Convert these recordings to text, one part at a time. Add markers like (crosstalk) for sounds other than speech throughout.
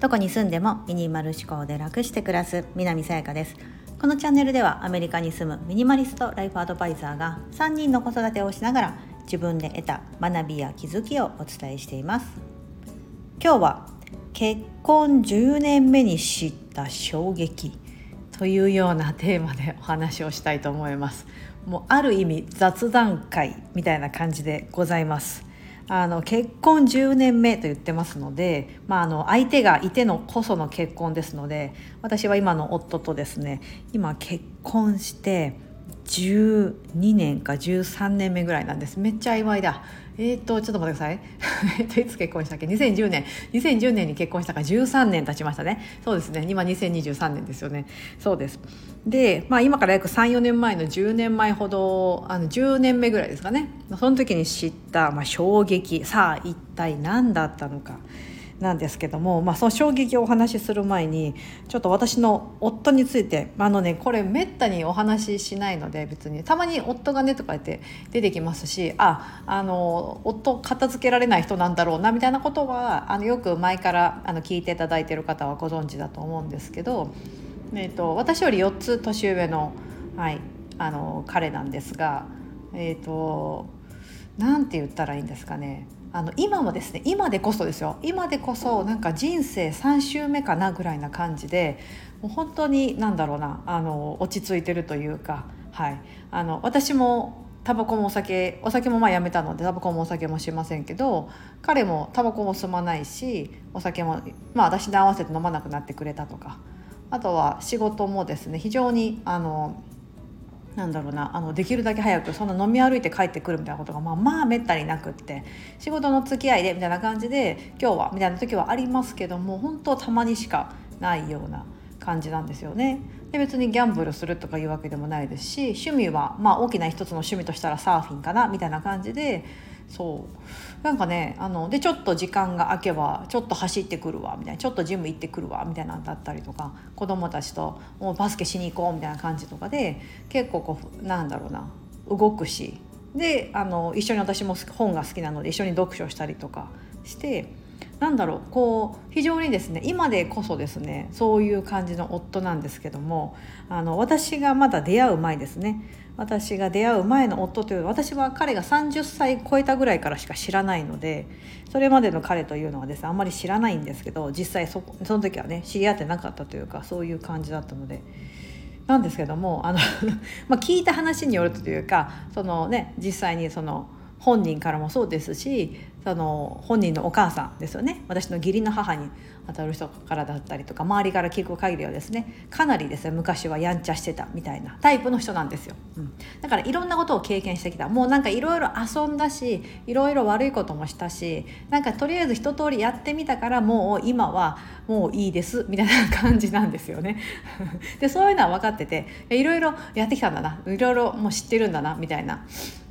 どこに住んでもミニマル思考で楽して暮らす南さやかです。このチャンネルではアメリカに住むミニマリストライフアドバイザーが3人の子育てをしながら自分で得た学びや気づきをお伝えしています。今日は結婚10年目に知った衝撃というようなテーマでお話をしたいと思います。もうある意味雑談会みたいな感じでございます。あの結婚10年目と言ってますので、まあ、あの相手がいてのこその結婚ですので私は今の夫とですね今結婚して12年か13年目ぐらいなんです。めっちゃ曖昧だ。えっ、ー、とちょっと待ってください。えっといつ結婚したっけ？2010年。2010年に結婚したから13年経ちましたね。そうですね。今2023年ですよね。そうです。で、まあ、今から約34年前の10年前ほどあの10年目ぐらいですかね。その時に知った、まあ、衝撃。さあ一体何だったのか。なんですけども、まあ、その衝撃をお話しする前にちょっと私の夫についてあのねこれめったにお話ししないので別にたまに夫がねとか言って出てきますしああの夫片付けられない人なんだろうなみたいなことはあのよく前からあの聞いていただいている方はご存知だと思うんですけど、えーと、私より4つ年上の,、はい、あの彼なんですがえっ、ー、と何て言ったらいいんですかね。あの今もですね今でこそですよ。今でこそなんか人生3周目かなぐらいな感じでもう本当に何だろうなあの落ち着いてるというか、はい、あの私もタバコもお酒お酒もまあやめたのでタバコもお酒もしませんけど彼もタバコも吸まないしお酒もまあ私に合わせて飲まなくなってくれたとか。あとは仕事もですね非常にあのなんだろうなあのできるだけ早くそんな飲み歩いて帰ってくるみたいなことがまあまあめったになくって仕事の付き合いでみたいな感じで今日はみたいな時はありますけども本当たまにしかないような感じなんですよね。で別にギャンブルするとかいうわけでもないですし趣味はまあ大きな一つの趣味としたらサーフィンかなみたいな感じでそう。なんかねあのでちょっと時間が空けばちょっと走ってくるわみたいなちょっとジム行ってくるわみたいなのだったりとか子供たちともうバスケしに行こうみたいな感じとかで結構こうなんだろうな動くし。であの一緒に私も本が好きなので一緒に読書したりとかしてなんだろうこう非常にですね今でこそですねそういう感じの夫なんですけどもあの私がまだ出会う前ですね私が出会う前の夫という私は彼が30歳超えたぐらいからしか知らないのでそれまでの彼というのはですねあんまり知らないんですけど実際そその時はね知り合ってなかったというかそういう感じだったので。なんですけどもあの (laughs) まあ聞いた話によるとというかそのね実際にその本人からもそうですしその本人のお母さんですよね。私の義理の母にあたる人からだったりとか周りから聞く限りはですねかなりですね昔はやんちゃしてたみたいなタイプの人なんですよ、うん、だからいろんなことを経験してきた。もうなんかいろいろ遊んだしいろいろ悪いこともしたしなんかとりあえず一通りやってみたからもう今はもういいですみたいな感じなんですよね。(laughs) でそういうのは分かってていろいろやってきたんだな。いろいろもう知ってるんだなみたいな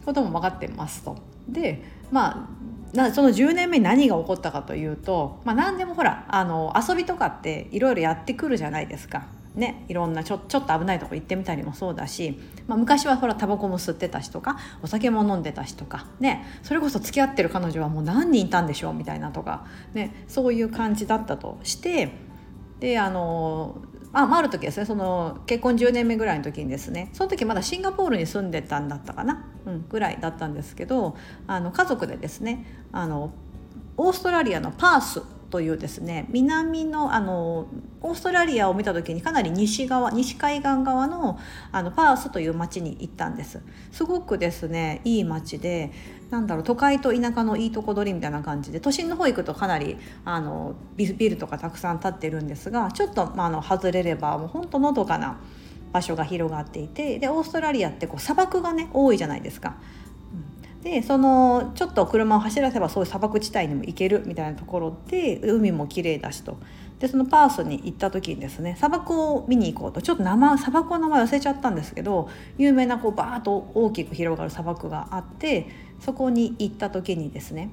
ことも分かってますと。でまあなその10年目に何が起こったかというと、まあ、何でもほらあの遊びとかっていろいろやってくるじゃないですか。ね、いろんなちょちょっと危ないとこ行ってみたりもそうだし、まあ、昔はほらタバコも吸ってたしとかお酒も飲んでたしとか、ね、それこそ付き合ってる彼女はもう何人いたんでしょうみたいなとか、ね、そういう感じだったとしてであのあある時ですね。その結婚10年目ぐらいの時にですね。その時まだシンガポールに住んでたんだったかな、うん、ぐらいだったんですけどあの家族でですねあのオーストラリアのパースというですね南のあのオーストラリアを見た時にかなり西側西海岸側のあのパースという町に行ったんですすごくですねいい町でなんだろう都会と田舎のいいとこ取りみたいな感じで都心の方行くとかなりあのビルとかたくさん建ってるんですがちょっと、まあ、あの外れればもうほんとのどかな場所が広がっていてでオーストラリアってこう砂漠がね多いじゃないですか。でそのちょっと車を走らせばそういう砂漠地帯にも行けるみたいなところで海も綺麗だしと。でそのパースに行った時にですね砂漠を見に行こうと。ちょっと名前砂漠の名前忘れちゃったんですけど有名なこうバーッと大きく広がる砂漠があってそこに行った時にですね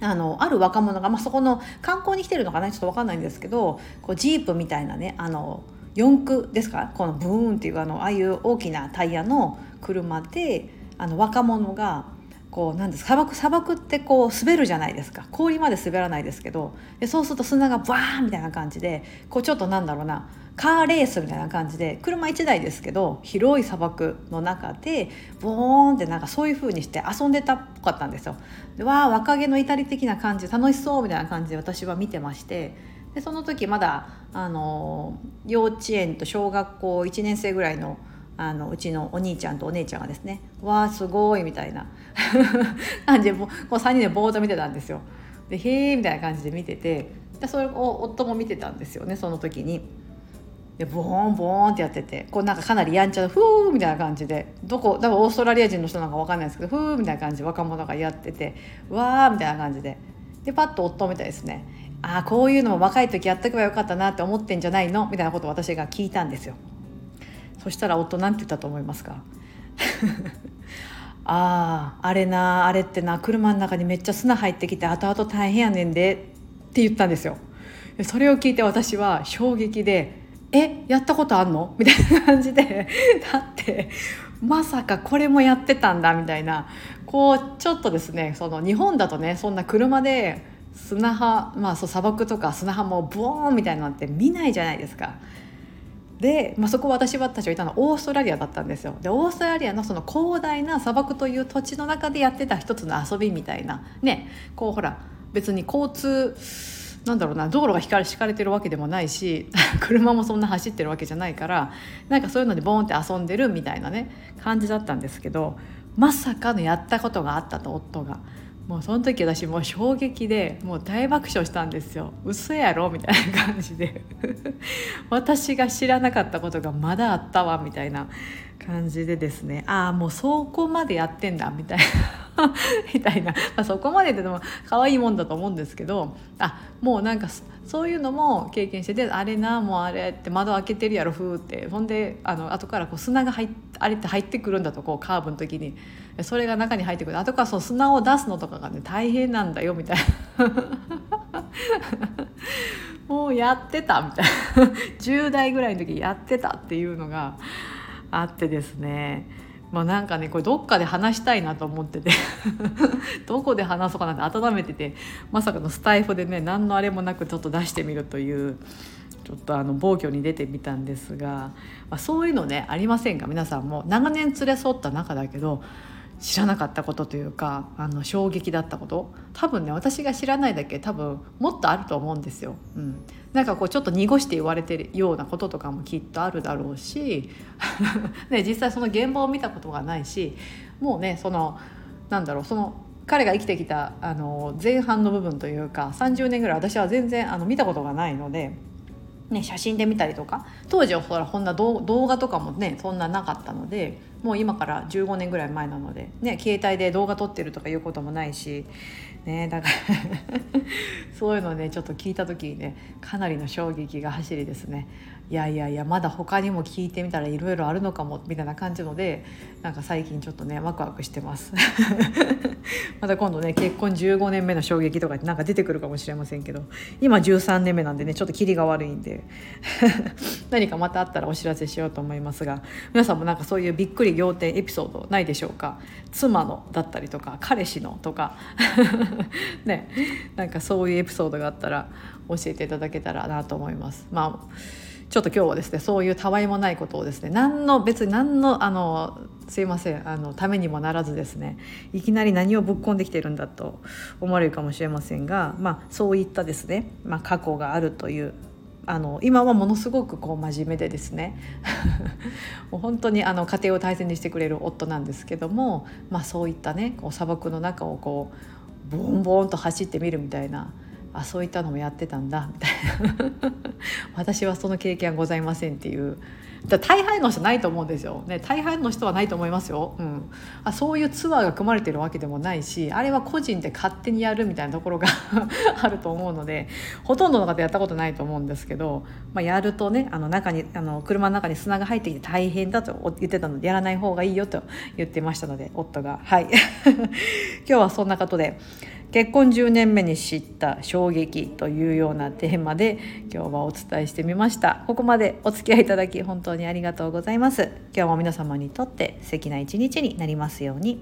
あのある若者が、まあ、そこの観光に来てるのかなちょっと分かんないんですけどこうジープみたいなねあの四駆ですかこのブーンっていうあのああいう大きなタイヤの車であの若者がこうなんです砂漠砂漠ってこう滑るじゃないですか氷まで滑らないですけどでそうすると砂がバーンみたいな感じでこうちょっとなんだろうなカーレースみたいな感じで車1台ですけど広い砂漠の中でボーンってなんかそういう風にして遊んでたっぽかったんですよ。でわあ若気の至り的な感じ楽しそうみたいな感じで私は見てましてでその時まだあの幼稚園と小学校1年生ぐらいのあのうちのお兄ちゃんとお姉ちゃんがですね「わあすごい」みたいな (laughs) 感じでこう3人でぼーっと見てたんですよ。で「へえ」みたいな感じで見ててでそれを夫も見てたんですよねその時に。でボーンボーンってやっててこうなんかかなりやんちゃな「ふー」みたいな感じでどこだからオーストラリア人の人なんか分かんないですけど「ふー」みたいな感じで若者がやってて「わー」みたいな感じででパッと夫みたいですね「ああこういうのも若い時やっとけばよかったなって思ってんじゃないの?」みたいなことを私が聞いたんですよ。そしたら夫なんて言ったと思いますか (laughs) あああれなあれってな車の中にめっちゃ砂入ってきて後々大変やねんでって言ったんですよ。それを聞いて私は衝撃で「えやったことあんの?」みたいな感じで (laughs) だってまさかこれもやってたんだみたいなこうちょっとですねその日本だとねそんな車で砂浜まあそう砂漠とか砂浜をボーンみたいなのって見ないじゃないですか。で、まあ、そこ私たちがいたのはオーストラリアだったんですよでオーストラリアのその広大な砂漠という土地の中でやってた一つの遊びみたいなねこうほら別に交通なんだろうな道路が引かれ敷かれてるわけでもないし (laughs) 車もそんな走ってるわけじゃないからなんかそういうのでボーンって遊んでるみたいなね感じだったんですけどまさかのやったことがあったと夫が。もうその時私もう衝撃でもう大爆笑したんですよ。嘘やろみたいな感じで。(laughs) 私が知らなかったことがまだあったわみたいな感じでですね。ああもうそこまでやってんだみたいな。(laughs) みたいな、まあ、そこまででも可愛いもんだと思うんですけどあもうなんかそういうのも経験しててあれなもうあれって窓開けてるやろふーって。ほんであの後からこう砂が入っあれって入ってくるんだとこうカーブの時に。それが中に入ってくる。後からその砂を出すのとかがね大変なんだよみたいな。(laughs) もうやってたみたいな。(laughs) 10代ぐらいの時やってたっていうのがあってですね。まあなんかねこれどっかで話したいなと思ってて。(laughs) どこで話そうかなって温めててまさかのスタイフでね何のあれもなくちょっと出してみるというちょっとあの暴挙に出てみたんですが、まあ、そういうのねありませんか？皆さんも。長年連れ添った中だけど知らなかったことというかあの衝撃だったこと多分ね私が知らないだけ多分もっとあると思うんですよ。うん、なんかこうちょっと濁して言われてるようなこととかもきっとあるだろうし、(laughs) ね、実際その現場を見たことがないしもうねそのなんだろうその彼が生きてきたあの前半の部分というか30年ぐらい私は全然あの見たことがないので。ね、写真で見たりとか当時はほらこんな動画とかもねそんななかったのでもう今から15年ぐらい前なので、ね、携帯で動画撮ってるとかいうこともないし、ね、だから (laughs) そういうのねちょっと聞いた時にねかなりの衝撃が走りですね。いやいやいやまだ他にも聞いてみたらいろいろあるのかもみたいな感じのでなんか最近ちょっとねワクワクしてます。また今度ね結婚15年目の衝撃とかなんか出てくるかもしれませんけど今13年目なんでねちょっとキリが悪いんで。(laughs) 何かまたあったらお知らせしようと思いますが皆さんもなんかそういうびっくり仰天エピソードないでしょうか？妻のだったりとか彼氏のとか。(laughs) ねなんかそういうエピソードがあったら教えていただけたらなと思います。まあちょっと今日はですねそういうたわいもないことをですね何の別に何のあのすいませんあのためにもならずですねいきなり何をぶっ込んできてるんだと思われるかもしれませんが、まあ、そういったですね、まあ、過去があるというあの今はものすごくこう真面目でですね (laughs) もう本当にあの家庭を大切にしてくれる夫なんですけども、まあ、そういったねこう砂漠の中をこうボンボンと走ってみるみたいなあそういったのもやってたんだみたいな。(laughs) 私はその経験はございませんっていう。だ大半の人ないと思うんですよ、ね、大半の人はないと思いますよ、うん、あそういうツアーが組まれてるわけでもないしあれは個人で勝手にやるみたいなところが (laughs) あると思うのでほとんどの方やったことないと思うんですけど、まあ、やるとねあの中にあの車の中に砂が入ってきて大変だと言ってたのでやらない方がいいよと言ってましたので夫が。はい。(laughs) 今日はそんなことで。結婚10年目に知った衝撃というようなテーマで今日はお伝えしてみました。ここまでお付き合いいただき本当にありがとうございます。今日も皆様にとって素敵な一日になりますように。